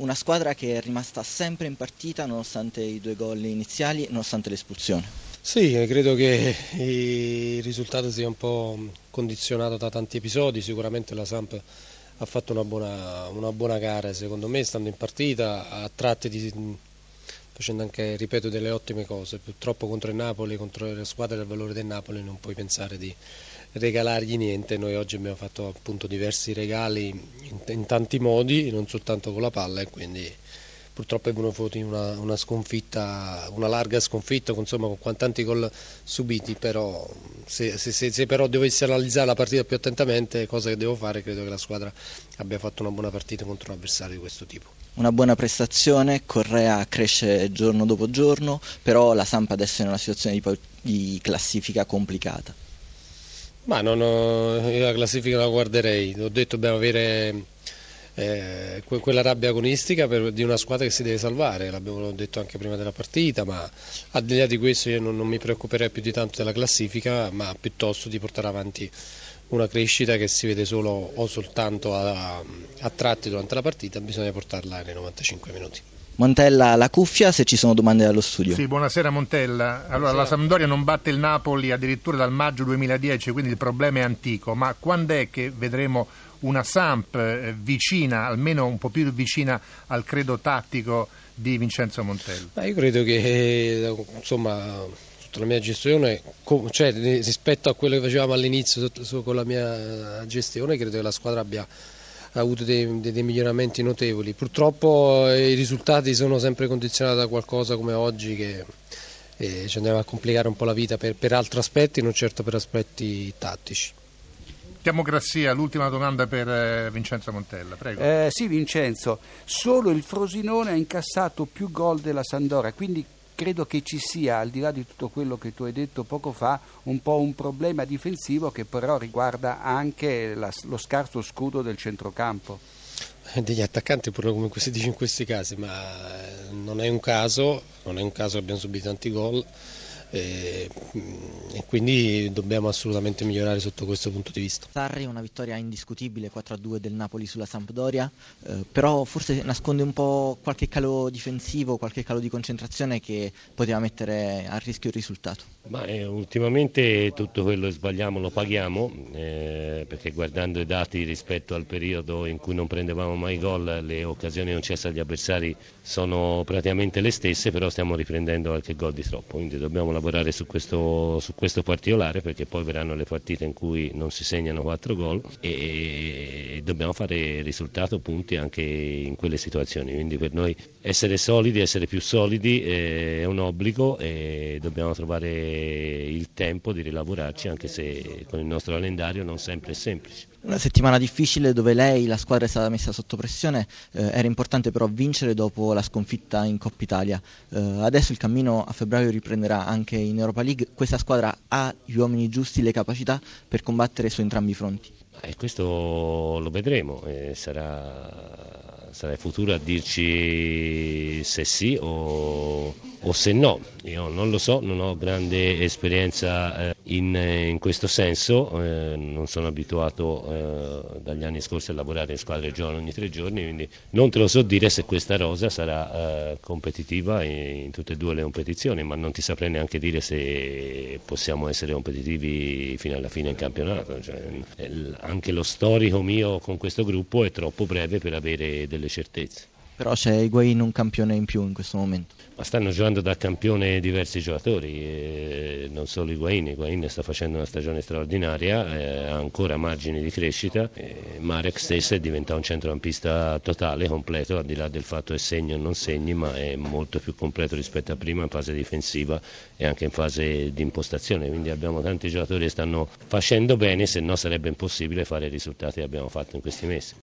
Una squadra che è rimasta sempre in partita nonostante i due gol iniziali, nonostante l'espulsione. Sì, credo che il risultato sia un po' condizionato da tanti episodi, sicuramente la Samp ha fatto una buona, una buona gara secondo me, stando in partita, a tratti di, facendo anche, ripeto, delle ottime cose. Purtroppo contro il Napoli, contro le squadre del valore del Napoli non puoi pensare di regalargli niente. Noi oggi abbiamo fatto appunto diversi regali in, in tanti modi, non soltanto con la palla e quindi purtroppo è venuto una, una, sconfitta, una larga sconfitta insomma, con tanti gol subiti, però se, se, se, se, però dovessi analizzare la partita più attentamente, cosa che devo fare, credo che la squadra abbia fatto una buona partita contro un avversario di questo tipo. Una buona prestazione, Correa cresce giorno dopo giorno, però la Sampa adesso è in una situazione di, di classifica complicata. Ma ho, la classifica la guarderei, ho detto dobbiamo avere eh, quella rabbia agonistica per, di una squadra che si deve salvare, l'abbiamo detto anche prima della partita, ma al di là di questo io non, non mi preoccuperei più di tanto della classifica, ma piuttosto di portare avanti una crescita che si vede solo o soltanto a, a tratti durante la partita, bisogna portarla nei 95 minuti. Montella la cuffia se ci sono domande dallo studio. Sì, buonasera Montella. Allora, buonasera. la Sampdoria non batte il Napoli addirittura dal maggio 2010, quindi il problema è antico, ma quando è che vedremo una Samp eh, vicina, almeno un po' più vicina al credo tattico di Vincenzo Montella? Ma io credo che insomma tutta la mia gestione, cioè, rispetto a quello che facevamo all'inizio con la mia gestione, credo che la squadra abbia ha avuto dei, dei, miglioramenti notevoli. Purtroppo eh, i risultati sono sempre condizionati da qualcosa come oggi che eh, ci andiamo a complicare un po' la vita per, per altri aspetti, non certo per aspetti tattici. Democrazia, l'ultima domanda per eh, Vincenzo Montella, prego. Eh, sì, Vincenzo, solo il Frosinone ha incassato più gol della Sandora, quindi credo che ci sia, al di là di tutto quello che tu hai detto poco fa, un po' un problema difensivo che però riguarda anche la, lo scarso scudo del centrocampo. Eh, degli attaccanti pure come si dice in questi casi, ma eh, non è un caso, non è un caso che abbiamo subito tanti gol e, e, quindi dobbiamo assolutamente migliorare sotto questo punto di vista. Sarri una vittoria indiscutibile 4-2 del Napoli sulla Sampdoria, eh, però forse nasconde un po' qualche calo difensivo, qualche calo di concentrazione che poteva mettere a rischio il risultato. Ma, eh, ultimamente tutto quello che sbagliamo lo paghiamo, eh, perché guardando i dati rispetto al periodo in cui non prendevamo mai gol, le occasioni concesse agli avversari sono praticamente le stesse, però stiamo riprendendo qualche gol di troppo, quindi dobbiamo lavorare su questo, su questo particolare perché poi verranno le partite in cui non si segnano quattro gol e dobbiamo fare risultato punti anche in quelle situazioni, quindi per noi essere solidi, essere più solidi eh, è un obbligo e dobbiamo trovare il tempo di rilavorarci anche se con il nostro calendario non sempre è semplice. Una settimana difficile dove lei, la squadra è stata messa sotto pressione, eh, era importante però vincere dopo la sconfitta in Coppa Italia. Eh, adesso il cammino a febbraio riprenderà anche in Europa League, questa squadra ha gli uomini giusti, le capacità per combattere su entrambi i fronti. Eh, questo lo vedremo, eh, sarà, sarà il futuro a dirci se sì o, o se no. Io non lo so, non ho grande esperienza eh, in, in, questo senso, eh, non sono abituato eh, dagli anni scorsi a lavorare in squadre giovani ogni tre giorni, quindi non te lo so dire se questa rosa sarà eh, competitiva in, in, tutte e due le competizioni, ma non ti saprei neanche dire se possiamo essere competitivi fino alla fine in campionato. Cioè, anche lo storico mio con questo gruppo è troppo breve per avere delle certezze. Però c'è Higuain un campione in più in questo momento. Ma stanno giocando da campione diversi giocatori, non solo Higuain, Higuain sta facendo una stagione straordinaria, ha ancora margini di crescita, Marek stesso è diventato un centrocampista totale, completo, al di là del fatto che segni o non segni, ma è molto più completo rispetto a prima in fase difensiva e anche in fase di impostazione, quindi abbiamo tanti giocatori che stanno facendo bene, se no sarebbe impossibile fare i risultati che abbiamo fatto in questi mesi.